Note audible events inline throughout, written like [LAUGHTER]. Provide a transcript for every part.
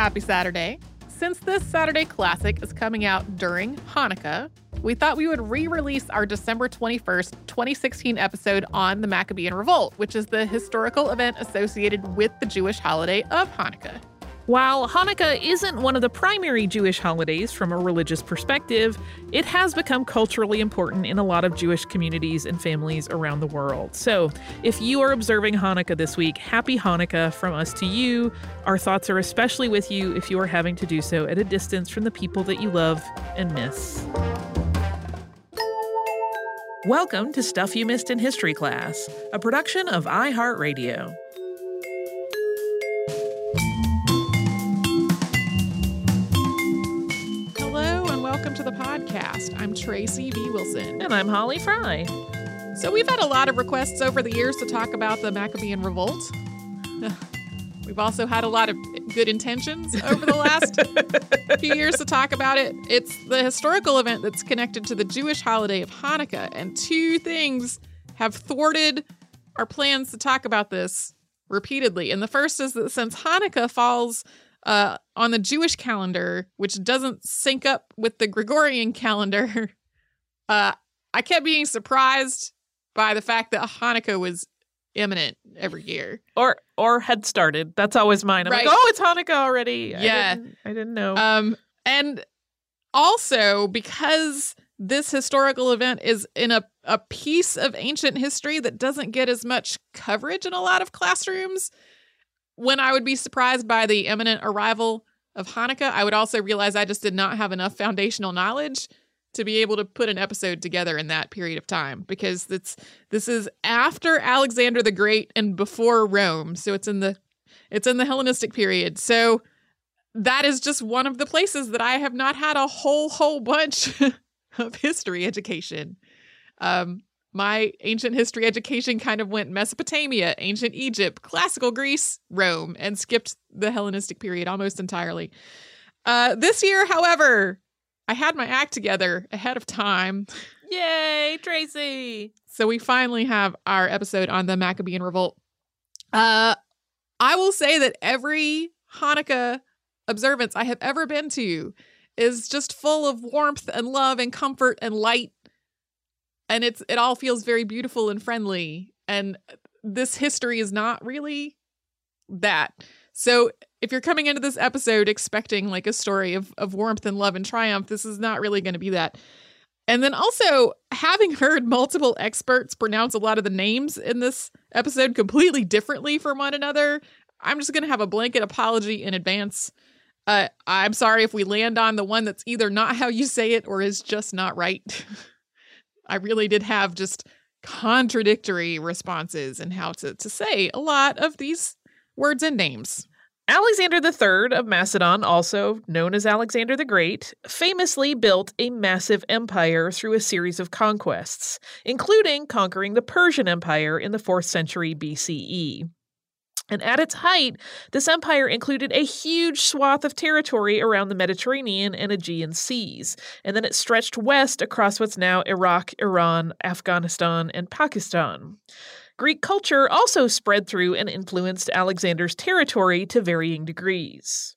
Happy Saturday. Since this Saturday classic is coming out during Hanukkah, we thought we would re release our December 21st, 2016 episode on the Maccabean Revolt, which is the historical event associated with the Jewish holiday of Hanukkah. While Hanukkah isn't one of the primary Jewish holidays from a religious perspective, it has become culturally important in a lot of Jewish communities and families around the world. So, if you are observing Hanukkah this week, happy Hanukkah from us to you. Our thoughts are especially with you if you are having to do so at a distance from the people that you love and miss. Welcome to Stuff You Missed in History Class, a production of iHeartRadio. Podcast. I'm Tracy V. Wilson. And I'm Holly Fry. So, we've had a lot of requests over the years to talk about the Maccabean Revolt. [LAUGHS] We've also had a lot of good intentions over the last [LAUGHS] few years to talk about it. It's the historical event that's connected to the Jewish holiday of Hanukkah, and two things have thwarted our plans to talk about this repeatedly. And the first is that since Hanukkah falls uh, on the Jewish calendar, which doesn't sync up with the Gregorian [LAUGHS] calendar, uh, I kept being surprised by the fact that Hanukkah was imminent every year. Or or had started. That's always mine. I'm Right. like, oh, it's Hanukkah already. I Yeah. didn't, I didn't know. Um, and also because this historical event is in a, a piece of ancient history that doesn't get as much coverage in a lot of classrooms, when I would be surprised by the imminent arrival of Hanukkah, I would also realize I just did not have enough foundational knowledge to be able to put an episode together in that period of time because it's this is after Alexander the Great and before Rome. So it's in the it's in the Hellenistic period. So that is just one of the places that I have not had a whole whole bunch [LAUGHS] of history education. Um, my ancient history education kind of went Mesopotamia, ancient Egypt, classical Greece, Rome, and skipped the Hellenistic period almost entirely. Uh, this year, however, I had my act together ahead of time. Yay, Tracy. So we finally have our episode on the Maccabean Revolt. Uh, I will say that every Hanukkah observance I have ever been to is just full of warmth and love and comfort and light, and it's it all feels very beautiful and friendly. And this history is not really that. So if you're coming into this episode expecting like a story of of warmth and love and triumph, this is not really going to be that. And then also, having heard multiple experts pronounce a lot of the names in this episode completely differently from one another, I'm just going to have a blanket apology in advance. Uh, I'm sorry if we land on the one that's either not how you say it or is just not right. [LAUGHS] I really did have just contradictory responses and how to, to say a lot of these words and names. Alexander III of Macedon, also known as Alexander the Great, famously built a massive empire through a series of conquests, including conquering the Persian Empire in the 4th century BCE. And at its height, this empire included a huge swath of territory around the Mediterranean and Aegean seas, and then it stretched west across what's now Iraq, Iran, Afghanistan, and Pakistan. Greek culture also spread through and influenced Alexander's territory to varying degrees.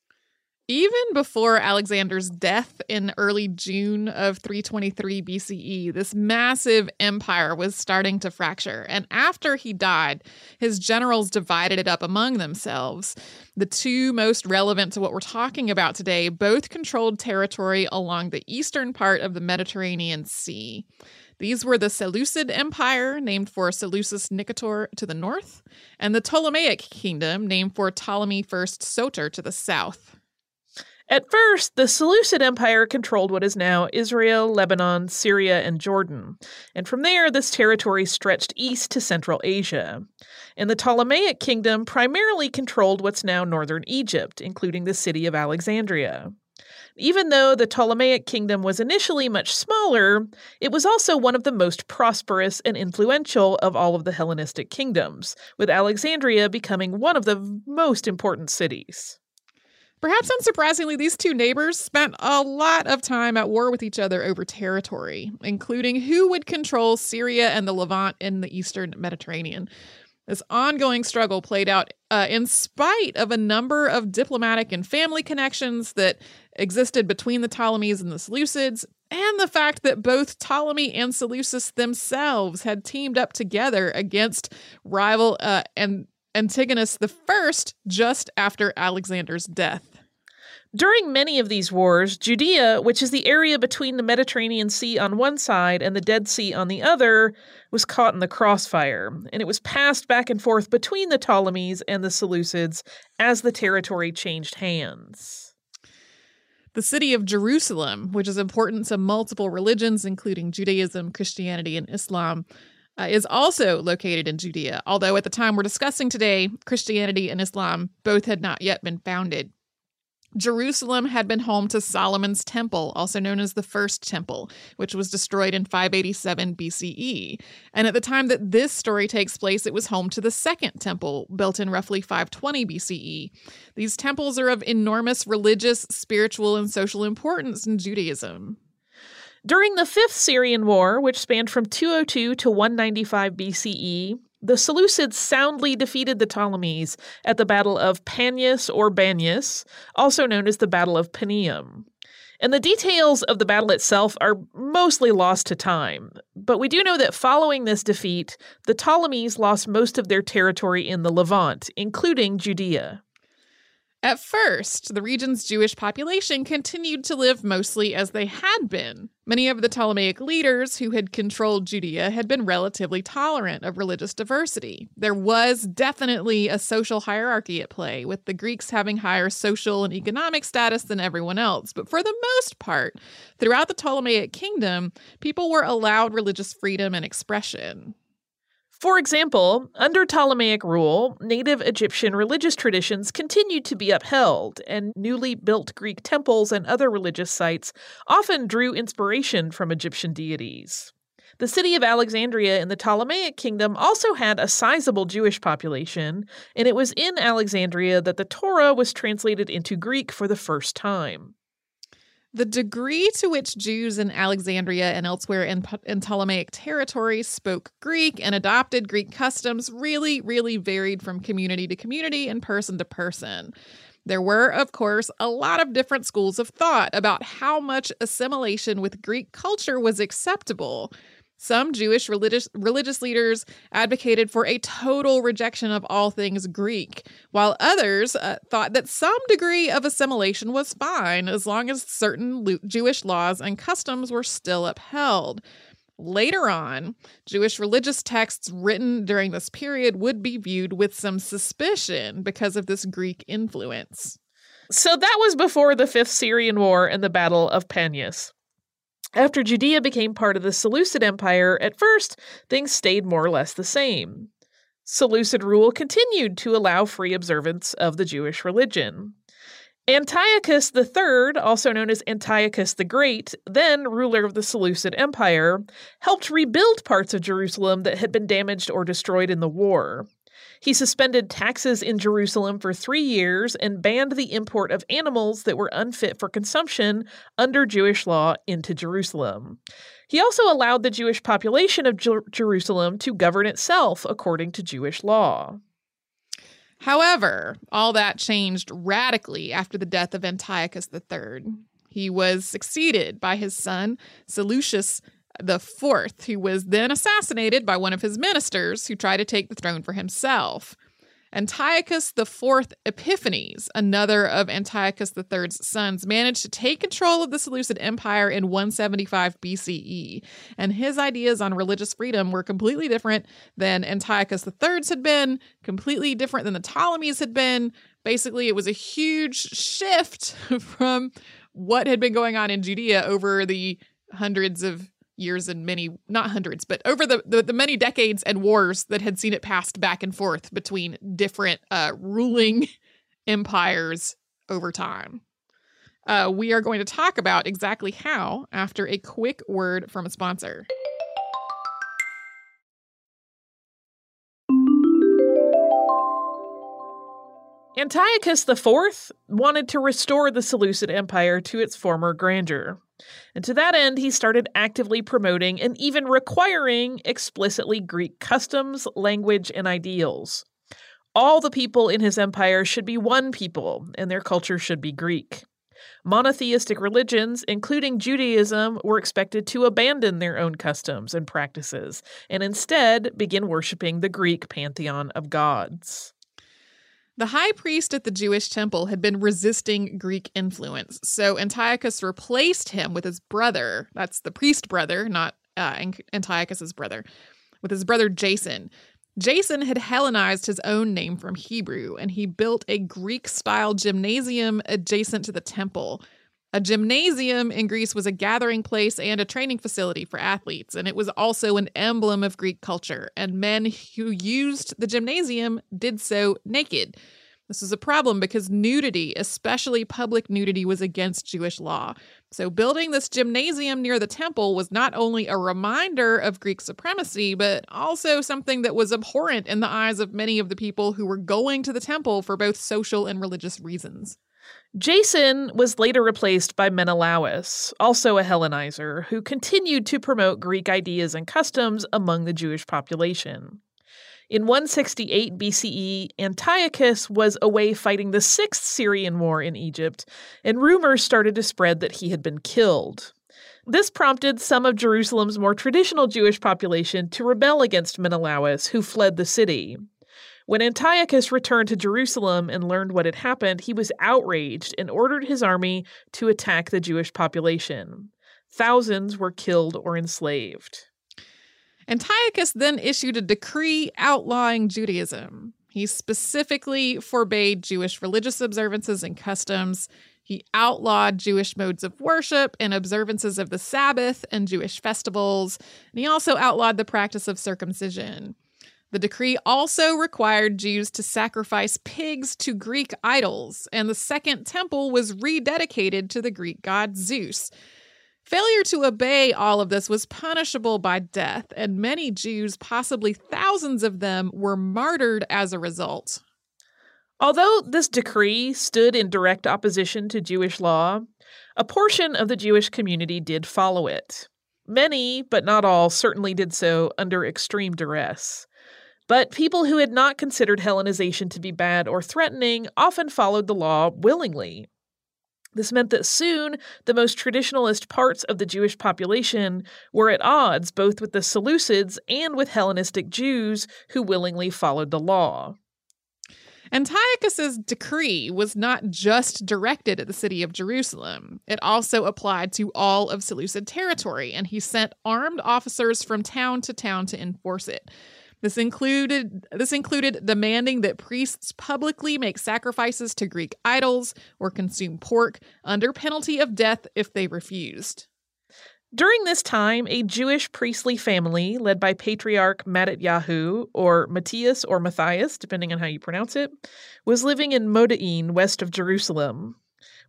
Even before Alexander's death in early June of 323 BCE, this massive empire was starting to fracture. And after he died, his generals divided it up among themselves. The two most relevant to what we're talking about today both controlled territory along the eastern part of the Mediterranean Sea. These were the Seleucid Empire, named for Seleucus Nicator to the north, and the Ptolemaic Kingdom, named for Ptolemy I Soter to the south. At first, the Seleucid Empire controlled what is now Israel, Lebanon, Syria, and Jordan, and from there, this territory stretched east to Central Asia. And the Ptolemaic Kingdom primarily controlled what's now northern Egypt, including the city of Alexandria. Even though the Ptolemaic kingdom was initially much smaller, it was also one of the most prosperous and influential of all of the Hellenistic kingdoms, with Alexandria becoming one of the most important cities. Perhaps unsurprisingly, these two neighbors spent a lot of time at war with each other over territory, including who would control Syria and the Levant in the eastern Mediterranean. This ongoing struggle played out uh, in spite of a number of diplomatic and family connections that existed between the Ptolemies and the Seleucids, and the fact that both Ptolemy and Seleucus themselves had teamed up together against rival uh, and Antigonus I just after Alexander's death. During many of these wars, Judea, which is the area between the Mediterranean Sea on one side and the Dead Sea on the other, was caught in the crossfire, and it was passed back and forth between the Ptolemies and the Seleucids as the territory changed hands. The city of Jerusalem, which is important to multiple religions, including Judaism, Christianity, and Islam, uh, is also located in Judea, although at the time we're discussing today, Christianity and Islam both had not yet been founded. Jerusalem had been home to Solomon's Temple, also known as the First Temple, which was destroyed in 587 BCE. And at the time that this story takes place, it was home to the Second Temple, built in roughly 520 BCE. These temples are of enormous religious, spiritual, and social importance in Judaism. During the Fifth Syrian War, which spanned from 202 to 195 BCE, the Seleucids soundly defeated the Ptolemies at the Battle of Panias or Banias, also known as the Battle of Panium. And the details of the battle itself are mostly lost to time. But we do know that following this defeat, the Ptolemies lost most of their territory in the Levant, including Judea. At first, the region's Jewish population continued to live mostly as they had been. Many of the Ptolemaic leaders who had controlled Judea had been relatively tolerant of religious diversity. There was definitely a social hierarchy at play, with the Greeks having higher social and economic status than everyone else. But for the most part, throughout the Ptolemaic kingdom, people were allowed religious freedom and expression. For example, under Ptolemaic rule, native Egyptian religious traditions continued to be upheld, and newly built Greek temples and other religious sites often drew inspiration from Egyptian deities. The city of Alexandria in the Ptolemaic kingdom also had a sizable Jewish population, and it was in Alexandria that the Torah was translated into Greek for the first time. The degree to which Jews in Alexandria and elsewhere in, in Ptolemaic territory spoke Greek and adopted Greek customs really, really varied from community to community and person to person. There were, of course, a lot of different schools of thought about how much assimilation with Greek culture was acceptable. Some Jewish religious, religious leaders advocated for a total rejection of all things Greek, while others uh, thought that some degree of assimilation was fine as long as certain Jewish laws and customs were still upheld. Later on, Jewish religious texts written during this period would be viewed with some suspicion because of this Greek influence. So that was before the Fifth Syrian War and the Battle of Panias. After Judea became part of the Seleucid Empire, at first, things stayed more or less the same. Seleucid rule continued to allow free observance of the Jewish religion. Antiochus III, also known as Antiochus the Great, then ruler of the Seleucid Empire, helped rebuild parts of Jerusalem that had been damaged or destroyed in the war. He suspended taxes in Jerusalem for three years and banned the import of animals that were unfit for consumption under Jewish law into Jerusalem. He also allowed the Jewish population of Jer- Jerusalem to govern itself according to Jewish law. However, all that changed radically after the death of Antiochus III. He was succeeded by his son Seleucus the fourth, who was then assassinated by one of his ministers who tried to take the throne for himself. Antiochus IV Epiphanes, another of Antiochus III's sons, managed to take control of the Seleucid Empire in 175 BCE, and his ideas on religious freedom were completely different than Antiochus III's had been, completely different than the Ptolemies had been. Basically, it was a huge shift [LAUGHS] from what had been going on in Judea over the hundreds of years and many not hundreds but over the, the, the many decades and wars that had seen it passed back and forth between different uh, ruling [LAUGHS] empires over time uh, we are going to talk about exactly how after a quick word from a sponsor Antiochus IV wanted to restore the Seleucid Empire to its former grandeur. And to that end, he started actively promoting and even requiring explicitly Greek customs, language, and ideals. All the people in his empire should be one people, and their culture should be Greek. Monotheistic religions, including Judaism, were expected to abandon their own customs and practices and instead begin worshiping the Greek pantheon of gods. The high priest at the Jewish temple had been resisting Greek influence, so Antiochus replaced him with his brother. That's the priest brother, not uh, Antiochus's brother, with his brother Jason. Jason had Hellenized his own name from Hebrew, and he built a Greek style gymnasium adjacent to the temple. A gymnasium in Greece was a gathering place and a training facility for athletes, and it was also an emblem of Greek culture. And men who used the gymnasium did so naked. This was a problem because nudity, especially public nudity, was against Jewish law. So, building this gymnasium near the temple was not only a reminder of Greek supremacy, but also something that was abhorrent in the eyes of many of the people who were going to the temple for both social and religious reasons. Jason was later replaced by Menelaus, also a Hellenizer, who continued to promote Greek ideas and customs among the Jewish population. In 168 BCE, Antiochus was away fighting the Sixth Syrian War in Egypt, and rumors started to spread that he had been killed. This prompted some of Jerusalem's more traditional Jewish population to rebel against Menelaus, who fled the city. When Antiochus returned to Jerusalem and learned what had happened, he was outraged and ordered his army to attack the Jewish population. Thousands were killed or enslaved. Antiochus then issued a decree outlawing Judaism. He specifically forbade Jewish religious observances and customs. He outlawed Jewish modes of worship and observances of the Sabbath and Jewish festivals. And he also outlawed the practice of circumcision. The decree also required Jews to sacrifice pigs to Greek idols, and the Second Temple was rededicated to the Greek god Zeus. Failure to obey all of this was punishable by death, and many Jews, possibly thousands of them, were martyred as a result. Although this decree stood in direct opposition to Jewish law, a portion of the Jewish community did follow it. Many, but not all, certainly did so under extreme duress. But people who had not considered Hellenization to be bad or threatening often followed the law willingly. This meant that soon the most traditionalist parts of the Jewish population were at odds both with the Seleucids and with Hellenistic Jews who willingly followed the law. Antiochus's decree was not just directed at the city of Jerusalem. It also applied to all of Seleucid territory, and he sent armed officers from town to town to enforce it. This included this included demanding that priests publicly make sacrifices to Greek idols or consume pork under penalty of death if they refused. During this time, a Jewish priestly family led by patriarch Mattatyahu, or Matthias or Matthias, depending on how you pronounce it, was living in Modain, west of Jerusalem.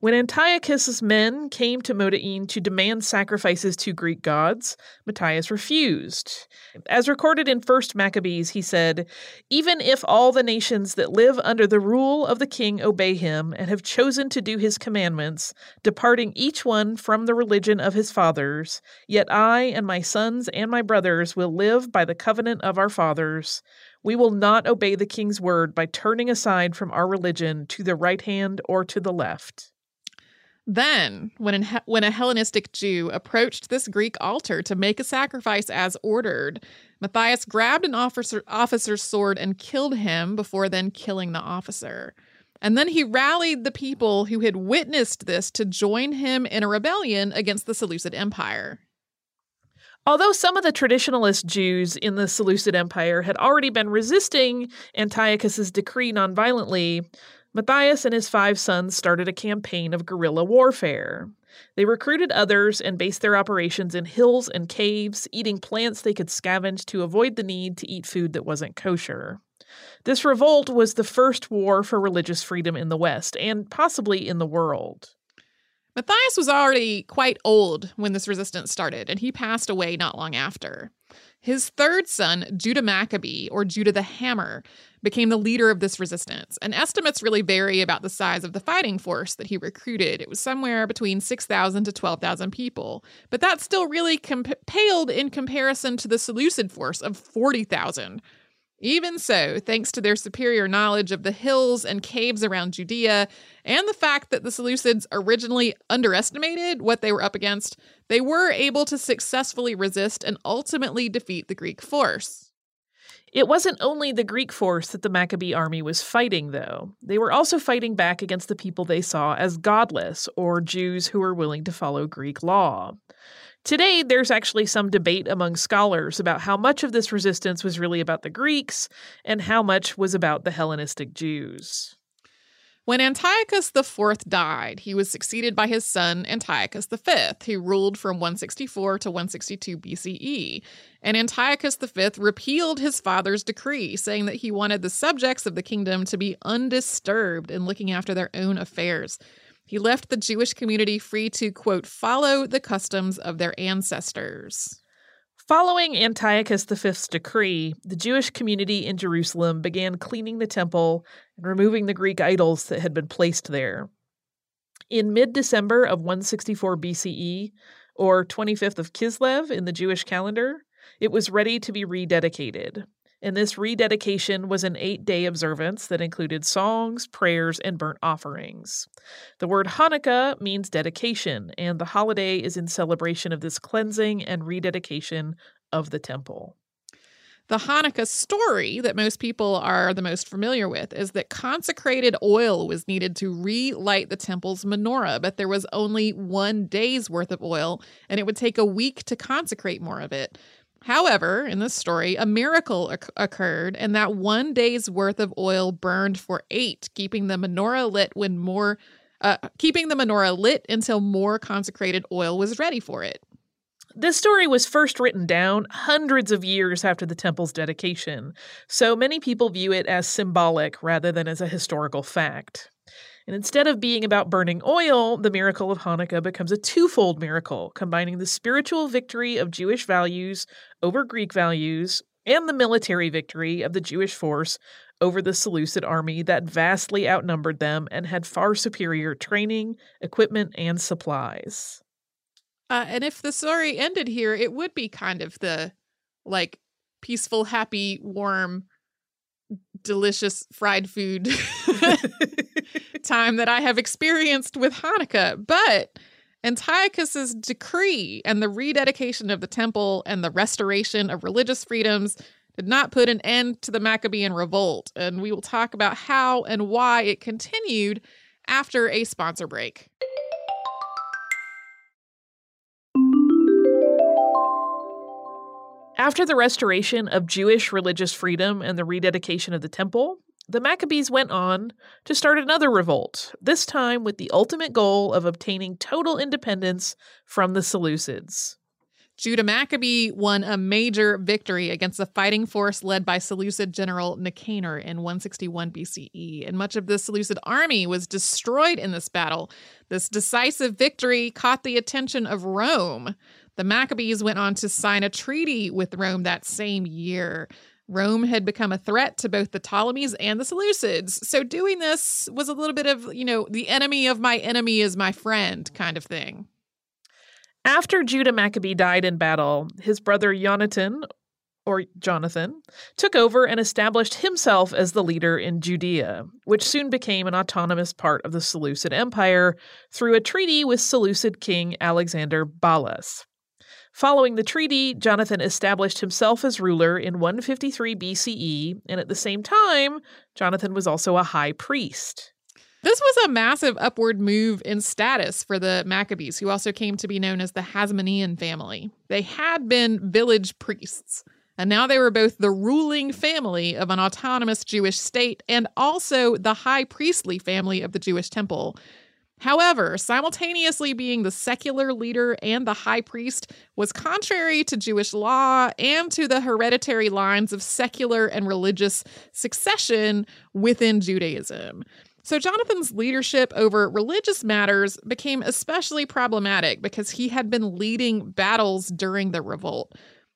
When Antiochus's men came to Modain to demand sacrifices to Greek gods, Matthias refused. As recorded in 1st Maccabees, he said, Even if all the nations that live under the rule of the king obey him and have chosen to do his commandments, departing each one from the religion of his fathers, yet I and my sons and my brothers will live by the covenant of our fathers. We will not obey the king's word by turning aside from our religion to the right hand or to the left. Then, when, an, when a Hellenistic Jew approached this Greek altar to make a sacrifice as ordered, Matthias grabbed an officer, officer's sword and killed him before then killing the officer. And then he rallied the people who had witnessed this to join him in a rebellion against the Seleucid Empire. Although some of the traditionalist Jews in the Seleucid Empire had already been resisting Antiochus's decree nonviolently, Matthias and his five sons started a campaign of guerrilla warfare. They recruited others and based their operations in hills and caves, eating plants they could scavenge to avoid the need to eat food that wasn't kosher. This revolt was the first war for religious freedom in the West, and possibly in the world. Matthias was already quite old when this resistance started, and he passed away not long after. His third son, Judah Maccabee, or Judah the Hammer, became the leader of this resistance. And estimates really vary about the size of the fighting force that he recruited. It was somewhere between 6,000 to 12,000 people. But that still really paled in comparison to the Seleucid force of 40,000. Even so, thanks to their superior knowledge of the hills and caves around Judea, and the fact that the Seleucids originally underestimated what they were up against, they were able to successfully resist and ultimately defeat the Greek force. It wasn't only the Greek force that the Maccabee army was fighting, though. They were also fighting back against the people they saw as godless, or Jews who were willing to follow Greek law. Today, there's actually some debate among scholars about how much of this resistance was really about the Greeks and how much was about the Hellenistic Jews. When Antiochus IV died, he was succeeded by his son Antiochus V, who ruled from 164 to 162 BCE. And Antiochus V repealed his father's decree, saying that he wanted the subjects of the kingdom to be undisturbed in looking after their own affairs. He left the Jewish community free to, quote, follow the customs of their ancestors. Following Antiochus V's decree, the Jewish community in Jerusalem began cleaning the temple and removing the Greek idols that had been placed there. In mid December of 164 BCE, or 25th of Kislev in the Jewish calendar, it was ready to be rededicated and this rededication was an eight day observance that included songs, prayers, and burnt offerings. The word Hanukkah means dedication, and the holiday is in celebration of this cleansing and rededication of the temple. The Hanukkah story that most people are the most familiar with is that consecrated oil was needed to relight the temple's menorah, but there was only one day's worth of oil, and it would take a week to consecrate more of it. However, in this story, a miracle oc- occurred, and that one day's worth of oil burned for eight, keeping the menorah lit when more, uh, keeping the menorah lit until more consecrated oil was ready for it. This story was first written down hundreds of years after the temple's dedication, so many people view it as symbolic rather than as a historical fact. And instead of being about burning oil, the miracle of Hanukkah becomes a twofold miracle, combining the spiritual victory of Jewish values over Greek values and the military victory of the Jewish force over the Seleucid army that vastly outnumbered them and had far superior training, equipment, and supplies. Uh, and if the story ended here, it would be kind of the like peaceful, happy, warm, delicious fried food [LAUGHS] time that I have experienced with Hanukkah. But Antiochus's decree and the rededication of the temple and the restoration of religious freedoms did not put an end to the Maccabean revolt, and we will talk about how and why it continued after a sponsor break. After the restoration of Jewish religious freedom and the rededication of the temple, the Maccabees went on to start another revolt, this time with the ultimate goal of obtaining total independence from the Seleucids. Judah Maccabee won a major victory against the fighting force led by Seleucid general Nicanor in 161 BCE, and much of the Seleucid army was destroyed in this battle. This decisive victory caught the attention of Rome. The Maccabees went on to sign a treaty with Rome that same year. Rome had become a threat to both the Ptolemies and the Seleucids. So doing this was a little bit of, you know, the enemy of my enemy is my friend kind of thing. After Judah Maccabee died in battle, his brother Jonathan, or Jonathan, took over and established himself as the leader in Judea, which soon became an autonomous part of the Seleucid Empire through a treaty with Seleucid king Alexander Balas. Following the treaty, Jonathan established himself as ruler in 153 BCE, and at the same time, Jonathan was also a high priest. This was a massive upward move in status for the Maccabees, who also came to be known as the Hasmonean family. They had been village priests, and now they were both the ruling family of an autonomous Jewish state and also the high priestly family of the Jewish temple, However, simultaneously being the secular leader and the high priest was contrary to Jewish law and to the hereditary lines of secular and religious succession within Judaism. So, Jonathan's leadership over religious matters became especially problematic because he had been leading battles during the revolt.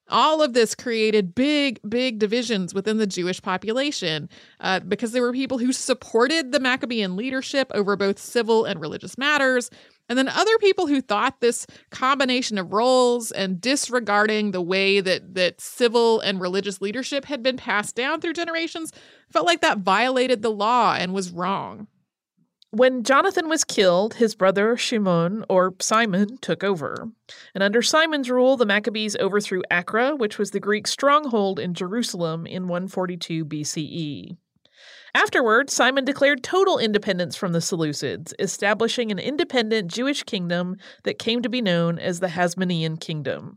All of this created big, big divisions within the Jewish population uh, because there were people who supported the Maccabean leadership over both civil and religious matters, and then other people who thought this combination of roles and disregarding the way that that civil and religious leadership had been passed down through generations felt like that violated the law and was wrong. When Jonathan was killed, his brother Shimon, or Simon, took over. And under Simon's rule, the Maccabees overthrew Acra, which was the Greek stronghold in Jerusalem in 142 BCE. Afterward, Simon declared total independence from the Seleucids, establishing an independent Jewish kingdom that came to be known as the Hasmonean Kingdom.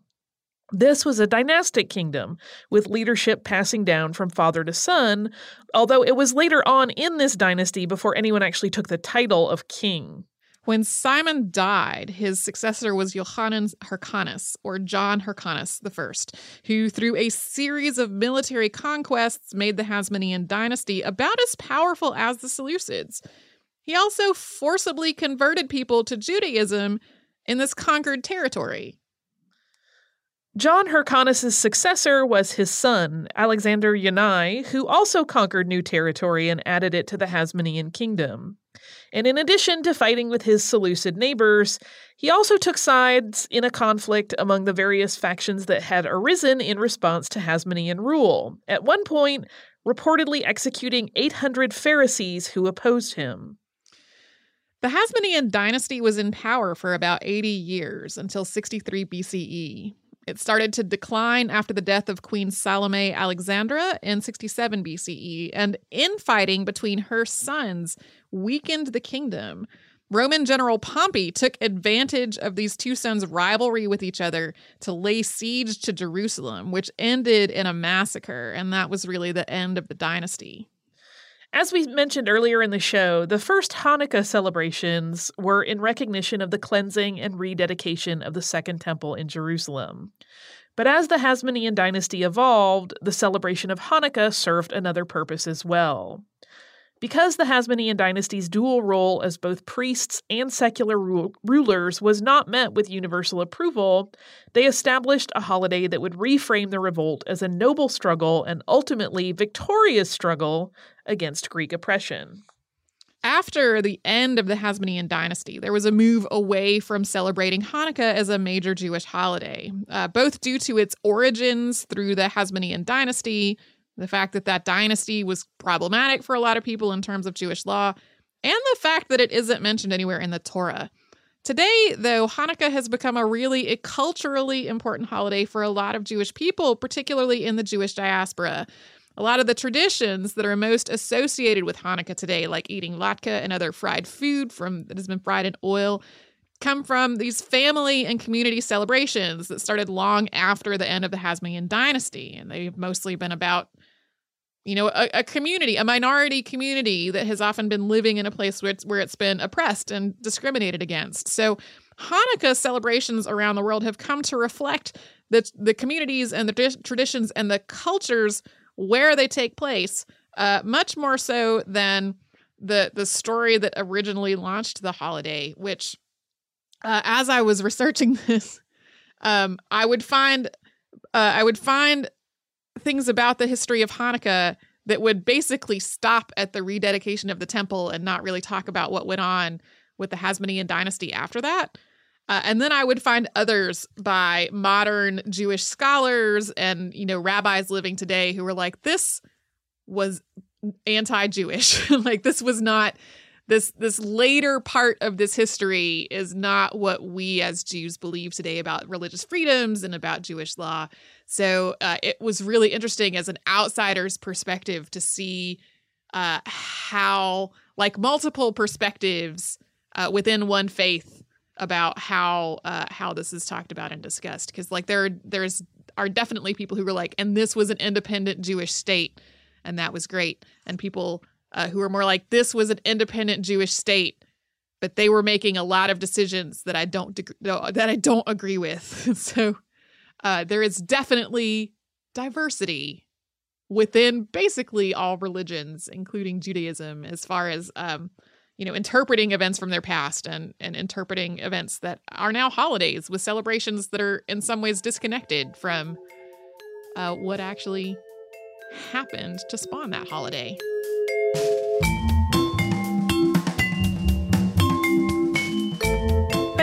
This was a dynastic kingdom, with leadership passing down from father to son, although it was later on in this dynasty before anyone actually took the title of king. When Simon died, his successor was Johanan Hyrcanus, or John Hyrcanus I, who, through a series of military conquests, made the Hasmonean dynasty about as powerful as the Seleucids. He also forcibly converted people to Judaism in this conquered territory. John Hyrcanus' successor was his son, Alexander Yanai, who also conquered new territory and added it to the Hasmonean kingdom. And in addition to fighting with his Seleucid neighbors, he also took sides in a conflict among the various factions that had arisen in response to Hasmonean rule, at one point, reportedly executing 800 Pharisees who opposed him. The Hasmonean dynasty was in power for about 80 years until 63 BCE. It started to decline after the death of Queen Salome Alexandra in 67 BCE, and infighting between her sons weakened the kingdom. Roman General Pompey took advantage of these two sons' rivalry with each other to lay siege to Jerusalem, which ended in a massacre, and that was really the end of the dynasty. As we mentioned earlier in the show, the first Hanukkah celebrations were in recognition of the cleansing and rededication of the Second Temple in Jerusalem. But as the Hasmonean dynasty evolved, the celebration of Hanukkah served another purpose as well. Because the Hasmonean dynasty's dual role as both priests and secular ru- rulers was not met with universal approval, they established a holiday that would reframe the revolt as a noble struggle and ultimately victorious struggle against Greek oppression. After the end of the Hasmonean dynasty, there was a move away from celebrating Hanukkah as a major Jewish holiday, uh, both due to its origins through the Hasmonean dynasty, the fact that that dynasty was problematic for a lot of people in terms of Jewish law, and the fact that it isn't mentioned anywhere in the Torah. Today, though, Hanukkah has become a really a culturally important holiday for a lot of Jewish people, particularly in the Jewish diaspora. A lot of the traditions that are most associated with Hanukkah today, like eating latke and other fried food from that has been fried in oil, come from these family and community celebrations that started long after the end of the Hasmonean dynasty, and they've mostly been about you know a, a, community a minority community that has often been living in a place where it's, where it's been oppressed and discriminated against. So hanukkah celebrations around the world have come to reflect the, the communities and the traditions and the cultures where they take place uh, much more so than the the story that originally launched the holiday which uh, as i was researching [LAUGHS] this um, i would find uh, i would find things about the history of Hanukkah that would basically stop at the rededication of the temple and not really talk about what went on with the Hasmonean dynasty after that. Uh, and then I would find others by modern Jewish scholars and you know rabbis living today who were like, this was anti-Jewish. [LAUGHS] like this was not this this later part of this history is not what we as Jews believe today about religious freedoms and about Jewish law. So uh, it was really interesting as an outsider's perspective to see uh, how, like, multiple perspectives uh, within one faith about how uh, how this is talked about and discussed. Because like there there's are definitely people who were like, and this was an independent Jewish state, and that was great, and people uh, who were more like, this was an independent Jewish state, but they were making a lot of decisions that I don't de- that I don't agree with. [LAUGHS] so uh, there is definitely diversity within basically all religions, including Judaism, as far as um, you know, interpreting events from their past and and interpreting events that are now holidays with celebrations that are in some ways disconnected from uh, what actually happened to spawn that holiday.